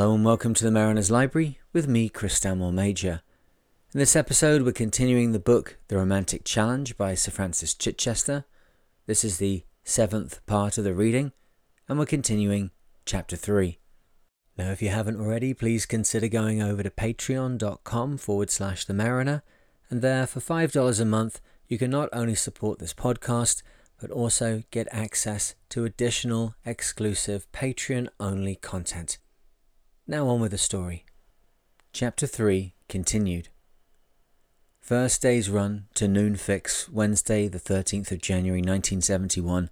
Hello and welcome to the Mariners Library with me, Chris Stanmore Major. In this episode, we're continuing the book The Romantic Challenge by Sir Francis Chichester. This is the seventh part of the reading, and we're continuing chapter 3. Now, if you haven't already, please consider going over to patreon.com forward slash the mariner, and there for $5 a month, you can not only support this podcast, but also get access to additional exclusive Patreon only content. Now on with the story. Chapter 3 continued. First day's run to noon fix, Wednesday, the 13th of January 1971.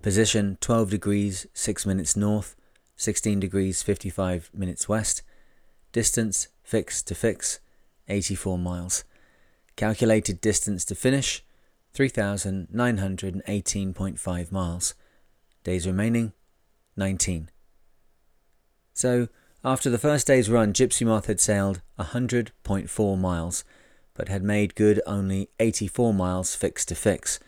Position 12 degrees 6 minutes north, 16 degrees 55 minutes west. Distance fix to fix, 84 miles. Calculated distance to finish, 3,918.5 miles. Days remaining, 19. So, after the first day's run, Gipsy Moth had sailed 100.4 miles, but had made good only 84 miles fix to fix.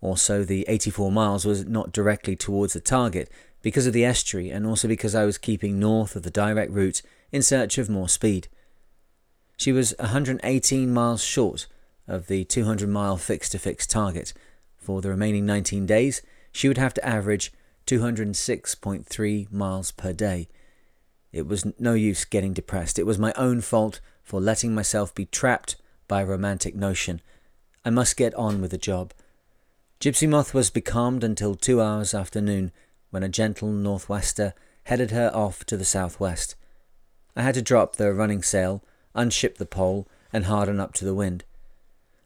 Also, the 84 miles was not directly towards the target because of the estuary and also because I was keeping north of the direct route in search of more speed. She was 118 miles short of the 200 mile fix to fix target. For the remaining 19 days, she would have to average 206.3 miles per day it was no use getting depressed. It was my own fault for letting myself be trapped by a romantic notion. I must get on with the job. Gipsy Moth was becalmed until two hours after noon, when a gentle northwester headed her off to the southwest. I had to drop the running sail, unship the pole, and harden up to the wind.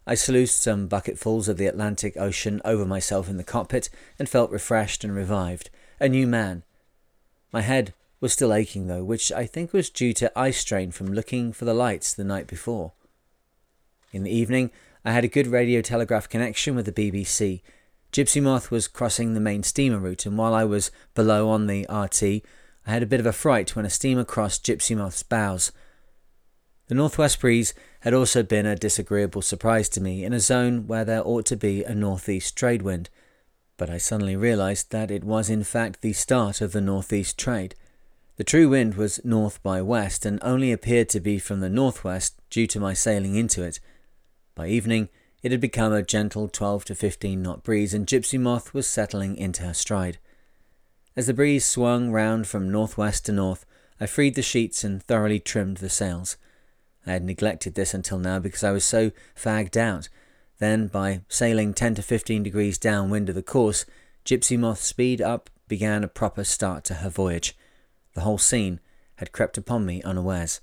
I sluiced some bucketfuls of the Atlantic Ocean over myself in the cockpit and felt refreshed and revived, a new man. My head was still aching though, which I think was due to eye strain from looking for the lights the night before. In the evening, I had a good radio telegraph connection with the BBC. Gipsy Moth was crossing the main steamer route, and while I was below on the RT, I had a bit of a fright when a steamer crossed Gipsy Moth's bows. The northwest breeze had also been a disagreeable surprise to me in a zone where there ought to be a northeast trade wind, but I suddenly realized that it was in fact the start of the northeast trade. The true wind was north by west and only appeared to be from the northwest due to my sailing into it. By evening, it had become a gentle 12 to 15 knot breeze and Gipsy Moth was settling into her stride. As the breeze swung round from northwest to north, I freed the sheets and thoroughly trimmed the sails. I had neglected this until now because I was so fagged out. Then, by sailing 10 to 15 degrees downwind of the course, Gipsy Moth's speed up began a proper start to her voyage. The whole scene had crept upon me unawares.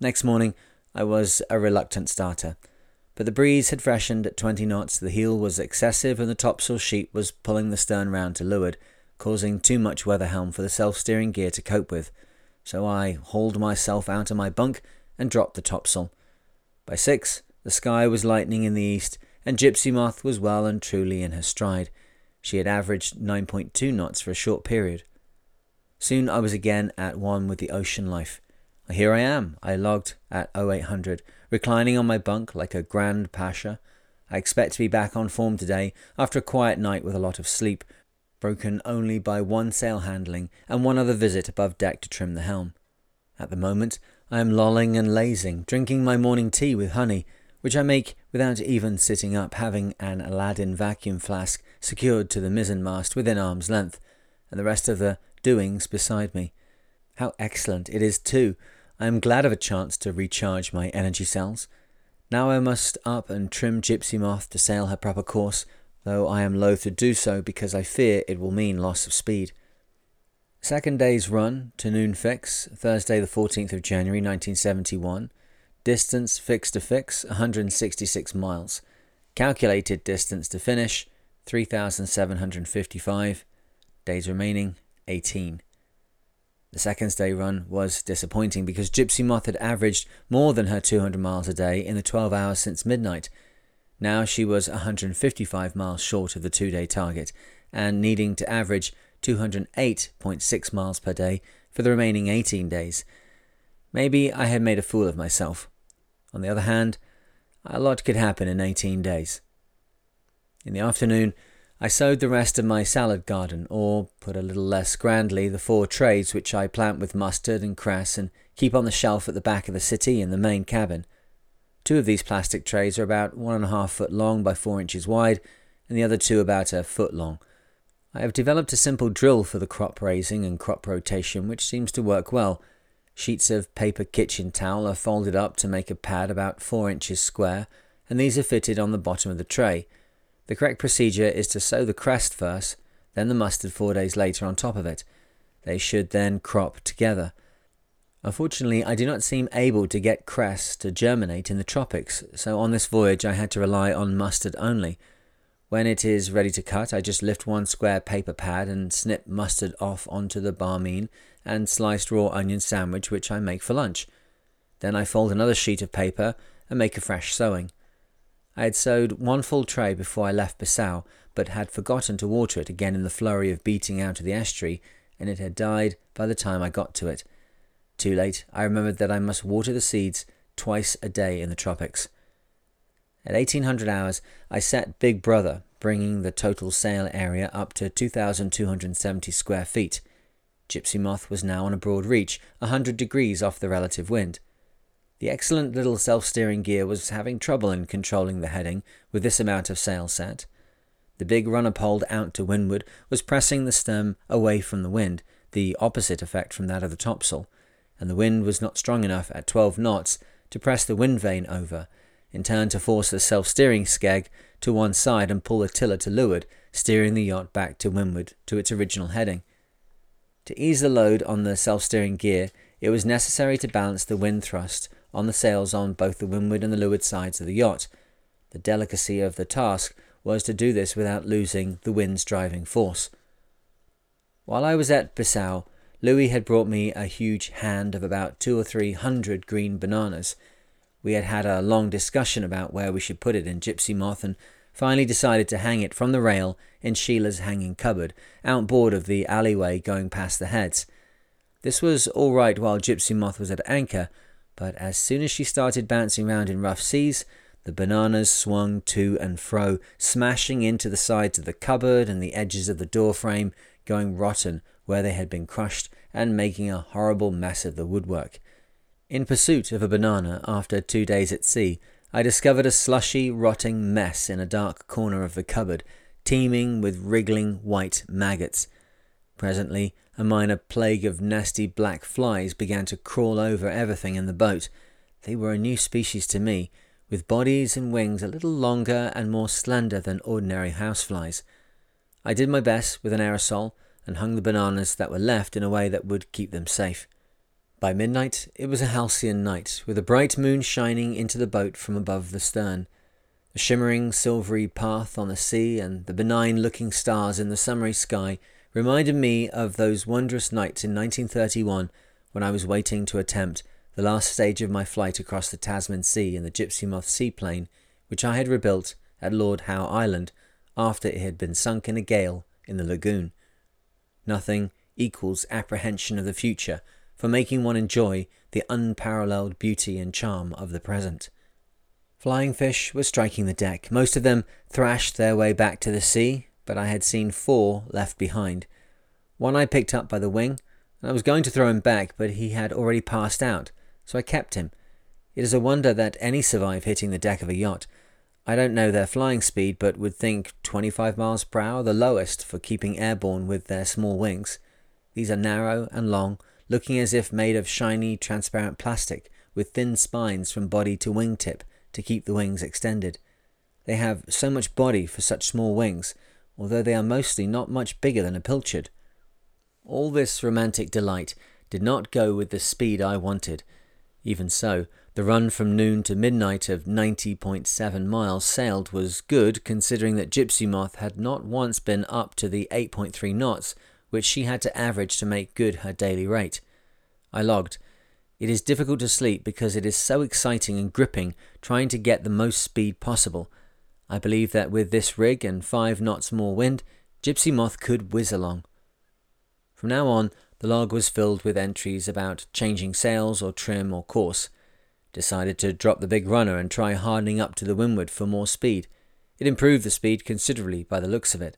Next morning, I was a reluctant starter, but the breeze had freshened at 20 knots, the heel was excessive, and the topsail sheet was pulling the stern round to leeward, causing too much weather helm for the self steering gear to cope with. So I hauled myself out of my bunk and dropped the topsail. By six, the sky was lightening in the east, and Gipsy Moth was well and truly in her stride. She had averaged 9.2 knots for a short period. Soon I was again at one with the ocean life. Here I am, I logged at 0800, reclining on my bunk like a grand pasha. I expect to be back on form today after a quiet night with a lot of sleep, broken only by one sail handling and one other visit above deck to trim the helm. At the moment, I am lolling and lazing, drinking my morning tea with honey, which I make without even sitting up, having an Aladdin vacuum flask secured to the mizzenmast within arm's length, and the rest of the doings beside me. How excellent it is, too! I am glad of a chance to recharge my energy cells. Now I must up and trim Gipsy Moth to sail her proper course, though I am loath to do so because I fear it will mean loss of speed. Second day's run to noon fix, Thursday the 14th of January 1971. Distance fixed to fix, 166 miles. Calculated distance to finish, 3,755. Days remaining, 18. The second day run was disappointing because Gipsy Moth had averaged more than her 200 miles a day in the 12 hours since midnight. Now she was 155 miles short of the two day target and needing to average 208.6 miles per day for the remaining 18 days. Maybe I had made a fool of myself. On the other hand, a lot could happen in 18 days. In the afternoon, I sowed the rest of my salad garden, or, put a little less grandly, the four trays which I plant with mustard and cress and keep on the shelf at the back of the city in the main cabin. Two of these plastic trays are about one and a half foot long by four inches wide, and the other two about a foot long. I have developed a simple drill for the crop raising and crop rotation, which seems to work well. Sheets of paper kitchen towel are folded up to make a pad about four inches square, and these are fitted on the bottom of the tray. The correct procedure is to sow the cress first, then the mustard four days later on top of it. They should then crop together. Unfortunately, I do not seem able to get cress to germinate in the tropics, so on this voyage I had to rely on mustard only. When it is ready to cut, I just lift one square paper pad and snip mustard off onto the barmine and sliced raw onion sandwich which I make for lunch. Then I fold another sheet of paper and make a fresh sowing. I had sowed one full tray before I left Bissau, but had forgotten to water it again in the flurry of beating out of the estuary, and it had died by the time I got to it. Too late, I remembered that I must water the seeds twice a day in the tropics. At 1800 hours, I set Big Brother, bringing the total sail area up to 2,270 square feet. Gipsy Moth was now on a broad reach, a hundred degrees off the relative wind. The excellent little self steering gear was having trouble in controlling the heading with this amount of sail set. The big runner pole out to windward was pressing the stem away from the wind, the opposite effect from that of the topsail, and the wind was not strong enough at 12 knots to press the wind vane over, in turn to force the self steering skeg to one side and pull the tiller to leeward, steering the yacht back to windward to its original heading. To ease the load on the self steering gear, it was necessary to balance the wind thrust on the sails on both the windward and the leeward sides of the yacht. The delicacy of the task was to do this without losing the wind's driving force. While I was at Bissau, Louis had brought me a huge hand of about two or three hundred green bananas. We had had a long discussion about where we should put it in Gipsy Moth and finally decided to hang it from the rail in Sheila's hanging cupboard, outboard of the alleyway going past the heads. This was all right while Gipsy Moth was at anchor, but as soon as she started bouncing round in rough seas, the bananas swung to and fro, smashing into the sides of the cupboard and the edges of the door frame, going rotten where they had been crushed, and making a horrible mess of the woodwork. In pursuit of a banana after two days at sea, I discovered a slushy, rotting mess in a dark corner of the cupboard, teeming with wriggling white maggots. Presently, a minor plague of nasty black flies began to crawl over everything in the boat. They were a new species to me, with bodies and wings a little longer and more slender than ordinary houseflies. I did my best with an aerosol and hung the bananas that were left in a way that would keep them safe. By midnight, it was a halcyon night, with a bright moon shining into the boat from above the stern. The shimmering silvery path on the sea and the benign looking stars in the summery sky reminded me of those wondrous nights in 1931 when I was waiting to attempt the last stage of my flight across the Tasman Sea in the Gipsy Moth seaplane, which I had rebuilt at Lord Howe Island after it had been sunk in a gale in the lagoon. Nothing equals apprehension of the future for making one enjoy the unparalleled beauty and charm of the present. Flying fish were striking the deck. Most of them thrashed their way back to the sea, but I had seen four left behind. One I picked up by the wing, and I was going to throw him back, but he had already passed out, so I kept him. It is a wonder that any survive hitting the deck of a yacht. I don't know their flying speed, but would think 25 miles per hour the lowest for keeping airborne with their small wings. These are narrow and long, looking as if made of shiny, transparent plastic, with thin spines from body to wingtip to keep the wings extended. They have so much body for such small wings, although they are mostly not much bigger than a pilchard. All this romantic delight did not go with the speed I wanted. Even so, the run from noon to midnight of 90.7 miles sailed was good considering that Gipsy Moth had not once been up to the 8.3 knots which she had to average to make good her daily rate. I logged. It is difficult to sleep because it is so exciting and gripping trying to get the most speed possible, I believe that with this rig and five knots more wind, Gipsy Moth could whiz along. From now on, the log was filled with entries about changing sails or trim or course. Decided to drop the big runner and try hardening up to the windward for more speed. It improved the speed considerably by the looks of it.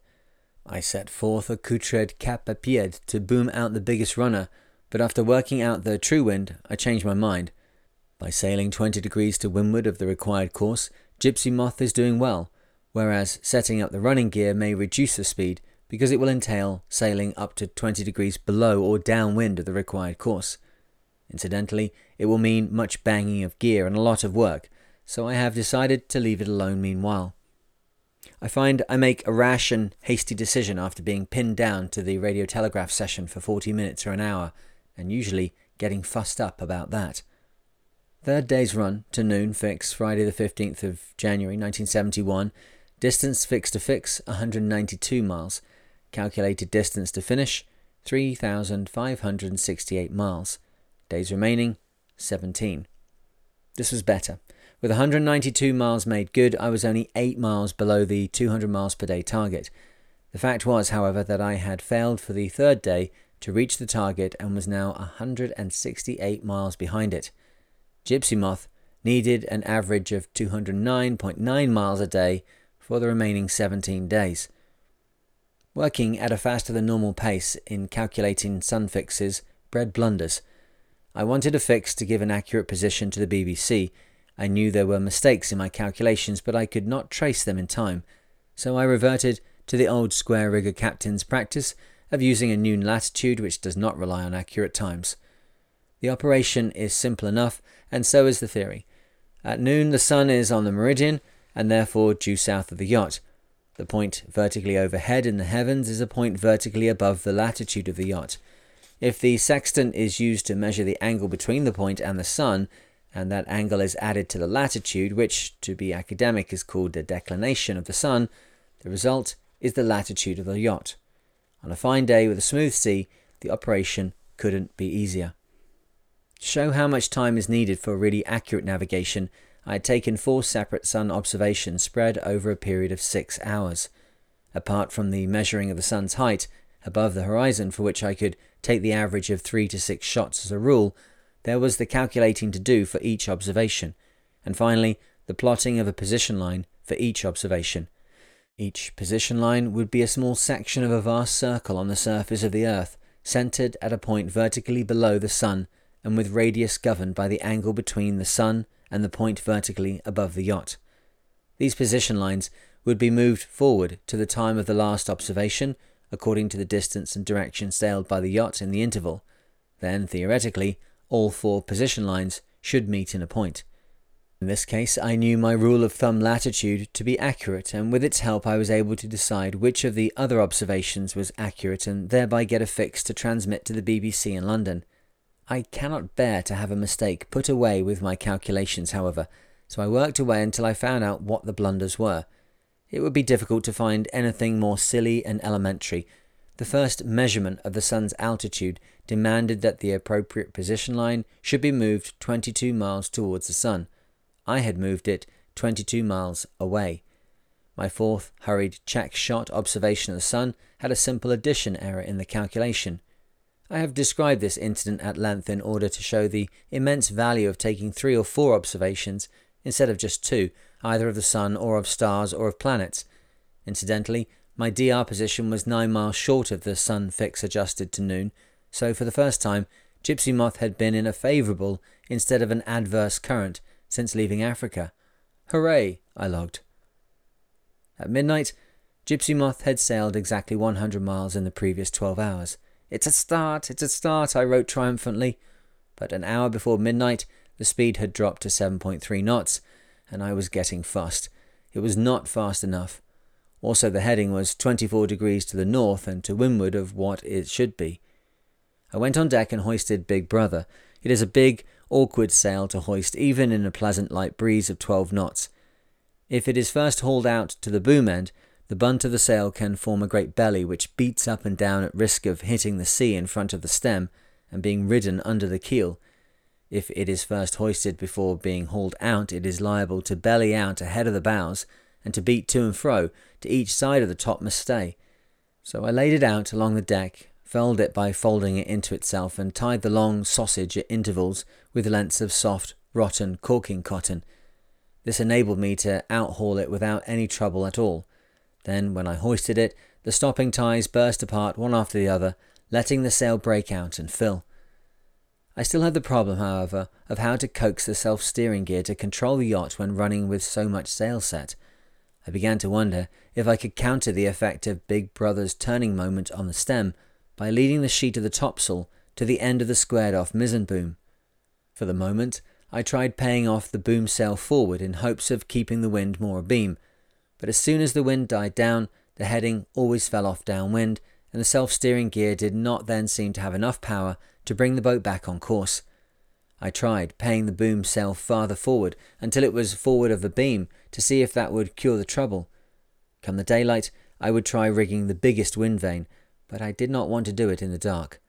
I set forth a accoutred cap à pied to boom out the biggest runner, but after working out the true wind, I changed my mind. By sailing 20 degrees to windward of the required course, Gipsy Moth is doing well, whereas setting up the running gear may reduce the speed because it will entail sailing up to 20 degrees below or downwind of the required course. Incidentally, it will mean much banging of gear and a lot of work, so I have decided to leave it alone meanwhile. I find I make a rash and hasty decision after being pinned down to the radio telegraph session for 40 minutes or an hour, and usually getting fussed up about that. Third day's run to noon fix Friday the 15th of January 1971. Distance fix to fix 192 miles. Calculated distance to finish 3,568 miles. Days remaining 17. This was better. With 192 miles made good, I was only 8 miles below the 200 miles per day target. The fact was, however, that I had failed for the third day to reach the target and was now 168 miles behind it. Gipsy Moth needed an average of 209.9 miles a day for the remaining 17 days. Working at a faster than normal pace in calculating sun fixes bred blunders. I wanted a fix to give an accurate position to the BBC I knew there were mistakes in my calculations, but I could not trace them in time, so I reverted to the old square rigger captain's practice of using a noon latitude which does not rely on accurate times. The operation is simple enough, and so is the theory. At noon, the sun is on the meridian, and therefore due south of the yacht. The point vertically overhead in the heavens is a point vertically above the latitude of the yacht. If the sextant is used to measure the angle between the point and the sun, and that angle is added to the latitude, which, to be academic, is called the declination of the sun, the result is the latitude of the yacht. On a fine day with a smooth sea, the operation couldn't be easier. Show how much time is needed for really accurate navigation, I had taken four separate sun observations spread over a period of six hours. Apart from the measuring of the sun's height above the horizon, for which I could take the average of three to six shots as a rule, there was the calculating to do for each observation, and finally, the plotting of a position line for each observation. Each position line would be a small section of a vast circle on the surface of the Earth, centered at a point vertically below the Sun and with radius governed by the angle between the Sun and the point vertically above the yacht. These position lines would be moved forward to the time of the last observation, according to the distance and direction sailed by the yacht in the interval. Then, theoretically, all four position lines should meet in a point. In this case, I knew my rule of thumb latitude to be accurate, and with its help, I was able to decide which of the other observations was accurate and thereby get a fix to transmit to the BBC in London. I cannot bear to have a mistake put away with my calculations, however, so I worked away until I found out what the blunders were. It would be difficult to find anything more silly and elementary, the first measurement of the sun's altitude demanded that the appropriate position line should be moved 22 miles towards the sun. I had moved it 22 miles away. My fourth hurried check shot observation of the sun had a simple addition error in the calculation. I have described this incident at length in order to show the immense value of taking three or four observations instead of just two, either of the sun or of stars or of planets. Incidentally, my DR position was nine miles short of the sun fix adjusted to noon, so for the first time, Gipsy Moth had been in a favourable instead of an adverse current since leaving Africa. Hooray! I logged. At midnight, Gipsy Moth had sailed exactly 100 miles in the previous 12 hours. It's a start, it's a start, I wrote triumphantly. But an hour before midnight, the speed had dropped to 7.3 knots, and I was getting fussed. It was not fast enough. Also, the heading was 24 degrees to the north and to windward of what it should be. I went on deck and hoisted Big Brother. It is a big, awkward sail to hoist even in a pleasant light breeze of 12 knots. If it is first hauled out to the boom end, the bunt of the sail can form a great belly which beats up and down at risk of hitting the sea in front of the stem and being ridden under the keel. If it is first hoisted before being hauled out, it is liable to belly out ahead of the bows and to beat to and fro to each side of the topmast stay. So I laid it out along the deck, felled it by folding it into itself, and tied the long sausage at intervals with lengths of soft, rotten caulking cotton. This enabled me to outhaul it without any trouble at all. Then, when I hoisted it, the stopping ties burst apart one after the other, letting the sail break out and fill. I still had the problem, however, of how to coax the self steering gear to control the yacht when running with so much sail set. I began to wonder if I could counter the effect of Big Brother's turning moment on the stem by leading the sheet of the topsail to the end of the squared off mizzen boom. For the moment, I tried paying off the boom sail forward in hopes of keeping the wind more abeam, but as soon as the wind died down, the heading always fell off downwind, and the self steering gear did not then seem to have enough power to bring the boat back on course. I tried paying the boom sail farther forward until it was forward of the beam to see if that would cure the trouble. Come the daylight, I would try rigging the biggest wind vane, but I did not want to do it in the dark.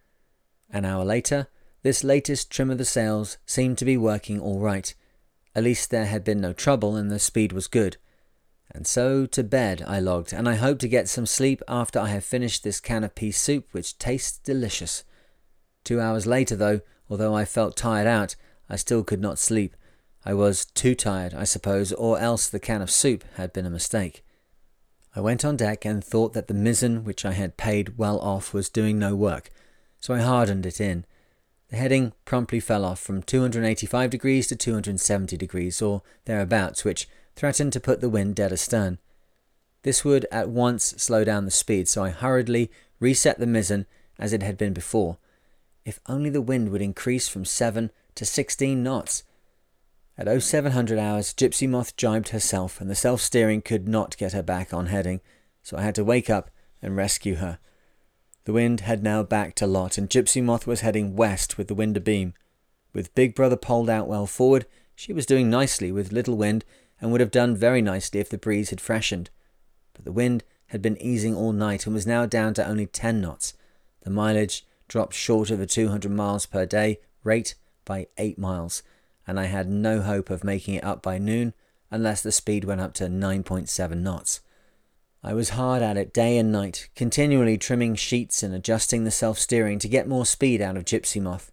An hour later, this latest trim of the sails seemed to be working all right. At least there had been no trouble and the speed was good. And so to bed I logged, and I hope to get some sleep after I have finished this can of pea soup, which tastes delicious. Two hours later, though, although I felt tired out, I still could not sleep. I was too tired, I suppose, or else the can of soup had been a mistake. I went on deck and thought that the mizzen which I had paid well off was doing no work, so I hardened it in. The heading promptly fell off from 285 degrees to 270 degrees, or thereabouts, which threatened to put the wind dead astern. This would at once slow down the speed, so I hurriedly reset the mizzen as it had been before, if only the wind would increase from 7 to 16 knots. At 0700 hours, Gipsy Moth jibed herself, and the self steering could not get her back on heading, so I had to wake up and rescue her. The wind had now backed a lot, and Gipsy Moth was heading west with the wind abeam. With Big Brother poled out well forward, she was doing nicely with little wind, and would have done very nicely if the breeze had freshened. But the wind had been easing all night and was now down to only 10 knots. The mileage dropped short of the 200 miles per day rate by 8 miles, and I had no hope of making it up by noon unless the speed went up to 9.7 knots. I was hard at it day and night, continually trimming sheets and adjusting the self steering to get more speed out of Gipsy Moth.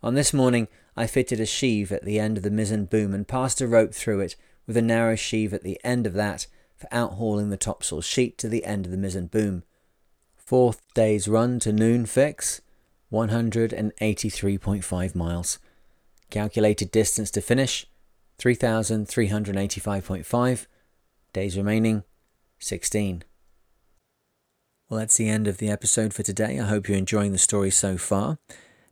On this morning, I fitted a sheave at the end of the mizzen boom and passed a rope through it with a narrow sheave at the end of that for outhauling the topsail sheet to the end of the mizzen boom. Fourth day's run to noon fix 183.5 miles. Calculated distance to finish 3,385.5. Days remaining 16. Well, that's the end of the episode for today. I hope you're enjoying the story so far.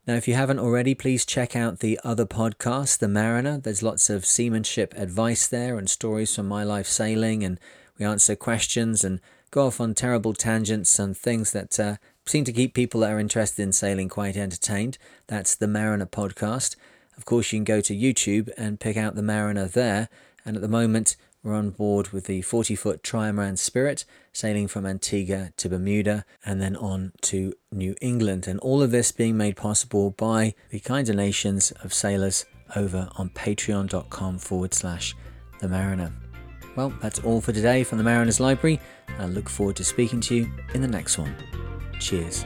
Now, if you haven't already, please check out the other podcast, The Mariner. There's lots of seamanship advice there and stories from my life sailing, and we answer questions and go off on terrible tangents and things that uh, seem to keep people that are interested in sailing quite entertained. That's the Mariner podcast. Of course, you can go to YouTube and pick out the Mariner there. And at the moment, we're on board with the 40 foot Trimaran Spirit, sailing from Antigua to Bermuda and then on to New England. And all of this being made possible by the kind donations of sailors over on patreon.com forward slash the Mariner. Well, that's all for today from the Mariners Library, and I look forward to speaking to you in the next one. Cheers.